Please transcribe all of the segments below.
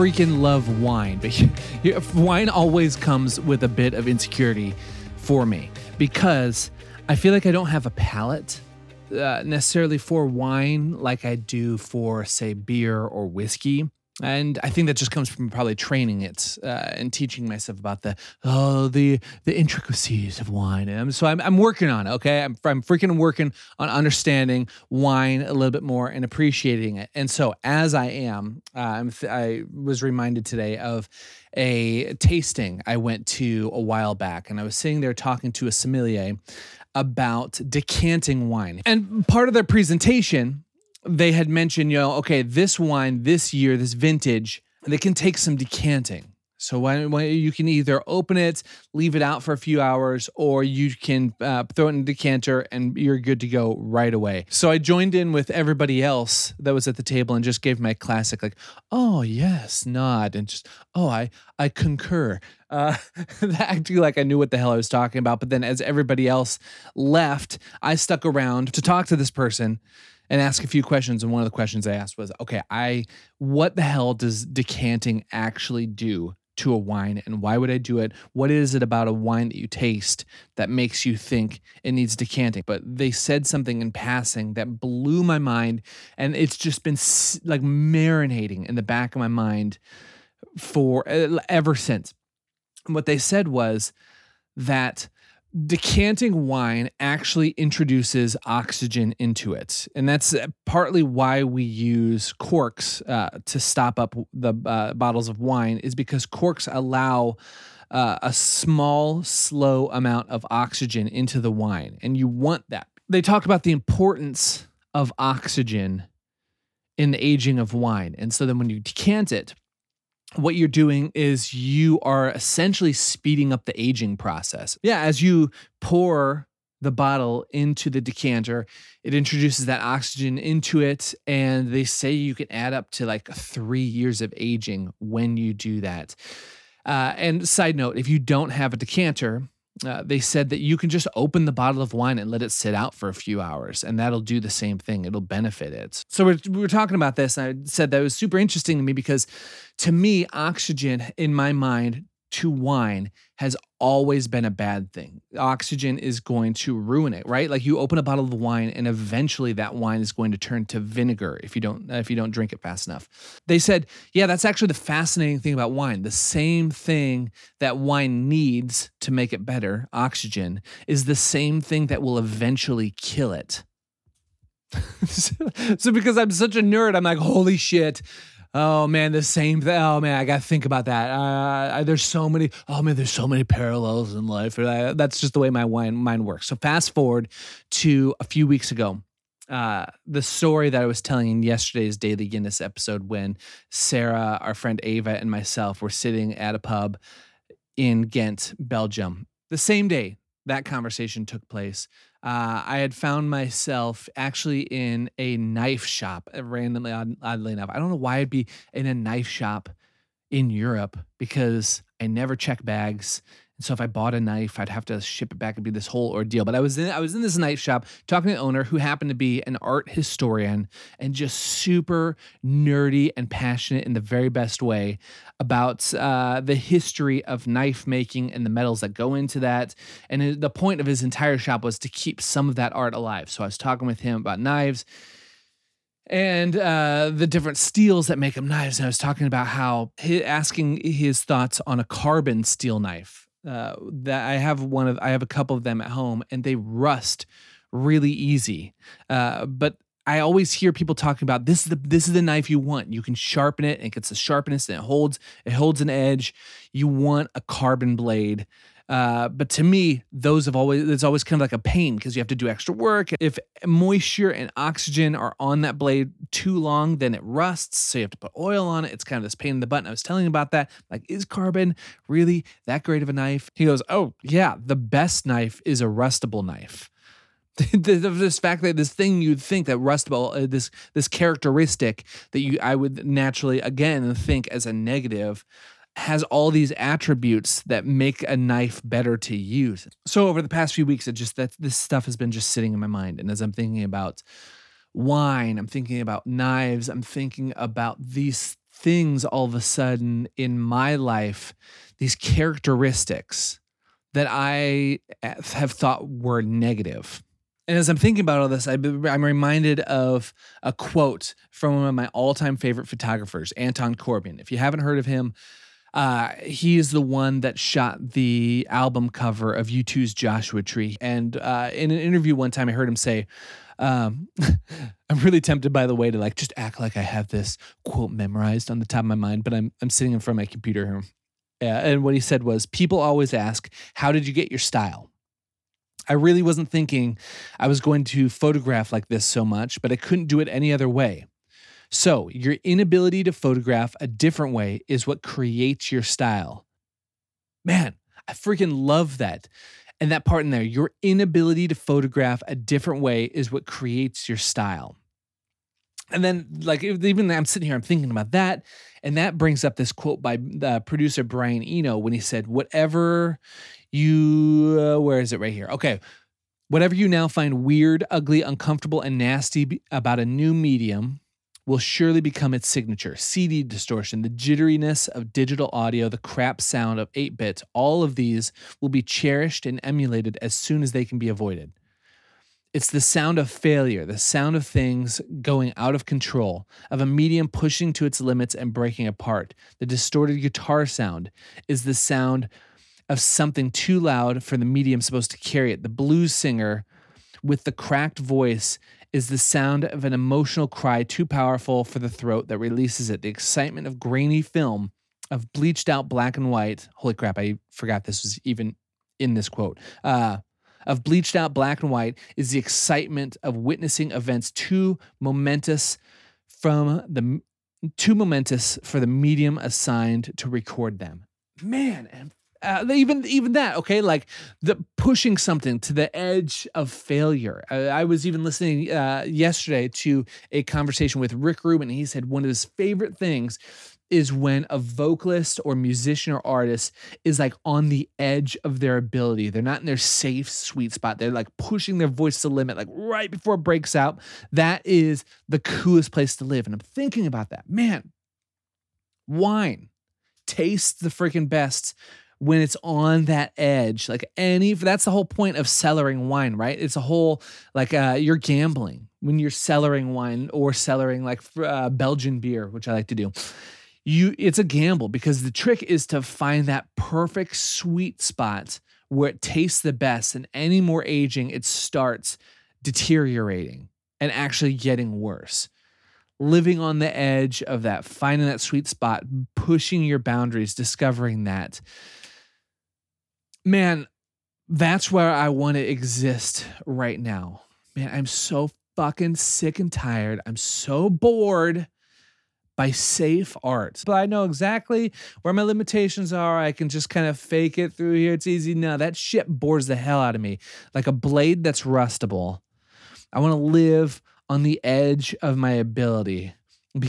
Freaking love wine, but wine always comes with a bit of insecurity for me because I feel like I don't have a palate uh, necessarily for wine like I do for, say, beer or whiskey and I think that just comes from probably training it uh, and teaching myself about the oh the the intricacies of wine. And so I'm I'm working on it. Okay, I'm I'm freaking working on understanding wine a little bit more and appreciating it. And so as I am, uh, I'm th- I was reminded today of a tasting I went to a while back, and I was sitting there talking to a sommelier about decanting wine. And part of their presentation they had mentioned, you know, okay, this wine this year, this vintage, they can take some decanting. So you can either open it, leave it out for a few hours, or you can uh, throw it in a decanter and you're good to go right away. So I joined in with everybody else that was at the table and just gave my classic like, "Oh yes," nod, and just, "Oh I I concur." Uh, acting like I knew what the hell I was talking about. But then as everybody else left, I stuck around to talk to this person and ask a few questions. And one of the questions I asked was, okay, I what the hell does decanting actually do to a wine and why would I do it? What is it about a wine that you taste that makes you think it needs decanting? But they said something in passing that blew my mind and it's just been like marinating in the back of my mind for uh, ever since. And what they said was that decanting wine actually introduces oxygen into it. And that's uh, partly why we use corks uh, to stop up the uh, bottles of wine is because corks allow uh, a small slow amount of oxygen into the wine. And you want that. They talk about the importance of oxygen in the aging of wine. And so then when you decant it what you're doing is you are essentially speeding up the aging process. Yeah, as you pour the bottle into the decanter, it introduces that oxygen into it. And they say you can add up to like three years of aging when you do that. Uh, and side note, if you don't have a decanter, uh, they said that you can just open the bottle of wine and let it sit out for a few hours, and that'll do the same thing. It'll benefit it. So we're, we were talking about this, and I said that was super interesting to me because to me, oxygen in my mind to wine has always been a bad thing. Oxygen is going to ruin it, right? Like you open a bottle of wine and eventually that wine is going to turn to vinegar if you don't if you don't drink it fast enough. They said, "Yeah, that's actually the fascinating thing about wine. The same thing that wine needs to make it better, oxygen, is the same thing that will eventually kill it." so because I'm such a nerd, I'm like, "Holy shit, oh man, the same thing. Oh man, I got to think about that. Uh, there's so many. Oh man, there's so many parallels in life. That's just the way my mind works. So fast forward to a few weeks ago. Uh, the story that I was telling in yesterday's Daily Guinness episode when Sarah, our friend Ava, and myself were sitting at a pub in Ghent, Belgium. The same day that conversation took place, uh, I had found myself actually in a knife shop uh, randomly, oddly enough. I don't know why I'd be in a knife shop in Europe because I never check bags. And so if I bought a knife, I'd have to ship it back and be this whole ordeal. But I was in I was in this knife shop talking to the owner who happened to be an art historian and just super nerdy and passionate in the very best way about uh, the history of knife making and the metals that go into that. And the point of his entire shop was to keep some of that art alive. So I was talking with him about knives and uh, the different steels that make them knives. And I was talking about how he, asking his thoughts on a carbon steel knife uh, that I have one of I have a couple of them at home and they rust really easy. Uh, but I always hear people talking about this is the this is the knife you want. You can sharpen it and it gets the sharpness and it holds it holds an edge. You want a carbon blade uh, but to me, those have always it's always kind of like a pain because you have to do extra work. If moisture and oxygen are on that blade too long, then it rusts. So you have to put oil on it. It's kind of this pain in the butt. And I was telling him about that. Like, is carbon really that great of a knife? He goes, Oh, yeah, the best knife is a rustable knife. this fact that this thing you'd think that rustable uh, this this characteristic that you I would naturally again think as a negative has all these attributes that make a knife better to use. So over the past few weeks, it just that this stuff has been just sitting in my mind. And as I'm thinking about wine, I'm thinking about knives, I'm thinking about these things all of a sudden in my life, these characteristics that I eh, have thought were negative. And as I'm thinking about all this, I'm reminded of a quote from one of my all time favorite photographers, Anton Corbijn. If you haven't heard of him, uh, he is the one that shot the album cover of U2's Joshua Tree. And uh, in an interview one time, I heard him say, um, I'm really tempted, by the way, to like just act like I have this quote memorized on the top of my mind, but I'm I'm sitting in front of my computer here. Yeah, and what he said was, "People always ask, how did you get your style?" I really wasn't thinking I was going to photograph like this so much, but I couldn't do it any other way. So, your inability to photograph a different way is what creates your style. Man, I freaking love that. And that part in there, your inability to photograph a different way is what creates your style. And then, like, even I'm sitting here, I'm thinking about that. And that brings up this quote by the producer Brian Eno when he said, Whatever you, uh, where is it right here? Okay. Whatever you now find weird, ugly, uncomfortable, and nasty about a new medium, will surely become its signature. CD distortion, the jitteriness of digital audio, the crap sound of 8 bit, all of these will be cherished and emulated as soon as they can be avoided. It's the sound of failure, the sound of things going out of control, of a medium pushing to its limits and breaking apart. The distorted guitar sound is the sound of something too loud for the medium supposed to carry it. The blues singer with the cracked voice is the sound of an emotional cry too powerful for the throat that releases it. The excitement of grainy film, of bleached out black and white. Holy crap, I forgot this was even in this quote. Uh, of bleached out black and white is the excitement of witnessing events too momentous from the too momentous for the medium assigned to record them. Man, and uh, even even that okay? Like the pushing something to the edge of failure. Uh, i was even listening uh, yesterday to a conversation with rick rubin he said one of his favorite things is when a vocalist or musician or artist is like on the edge of their ability. They're not in their safe sweet spot. They're like pushing their voice to the limit like right before it breaks out. That is the coolest place to live and i'm thinking about that. Man wine tastes the freaking best when it's on that edge like any that's the whole point of cellaring wine right? It's a whole like uh you're gambling when you're cellaring wine or cellaring like uh, belgian beer which i like to do. You it's a gamble because the trick is to find that perfect sweet spot where it tastes the best and any more aging it starts deteriorating and actually getting worse. Living on the edge of that finding that sweet spot pushing your boundaries discovering that man, that's where I want to exist right now. Man, I'm so fucking sick and tired. I'm so bored by safe art. But I know exactly where my limitations are. I can just kind of fake it through here. It's easy. No, that shit bores the hell out of me. Like a blade that's rustable. I want to live on the edge of my ability.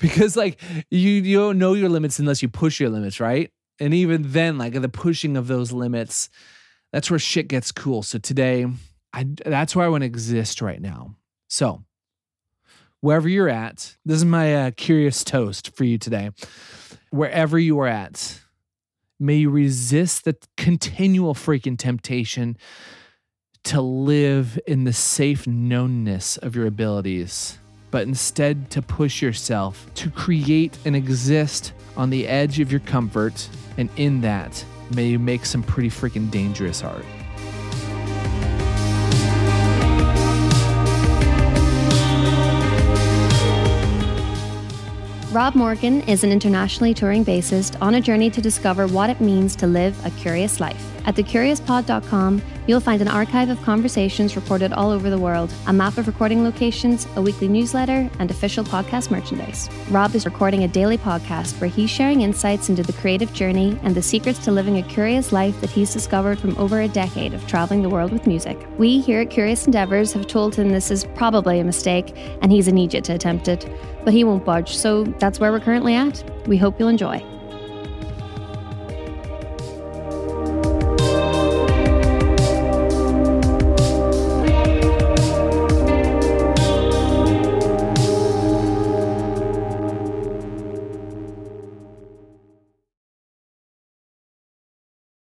Because like you you don't know your limits unless you push your limits, right? And even then, like the pushing of those limits, that's where shit gets cool. So today, I that's where I want to exist right now. So wherever you're at, this is my uh, curious toast for you today. Wherever you are at, may you resist the continual freaking temptation to live in the safe knownness of your abilities, but instead to push yourself to create and exist on the edge of your comfort and in that, may you make some pretty freaking dangerous art. Rob Morgan is an internationally touring bassist on a journey to discover what it means to live a curious life. At thecuriouspod.com, you'll find an archive of conversations recorded all over the world, a map of recording locations, a weekly newsletter, and official podcast merchandise. Rob is recording a daily podcast where he's sharing insights into the creative journey and the secrets to living a curious life that he's discovered from over a decade of traveling the world with music. We here at Curious Endeavors have told him this is probably a mistake and he's an idiot to attempt it, but he won't budge, so that's where we're currently at. We hope you'll enjoy.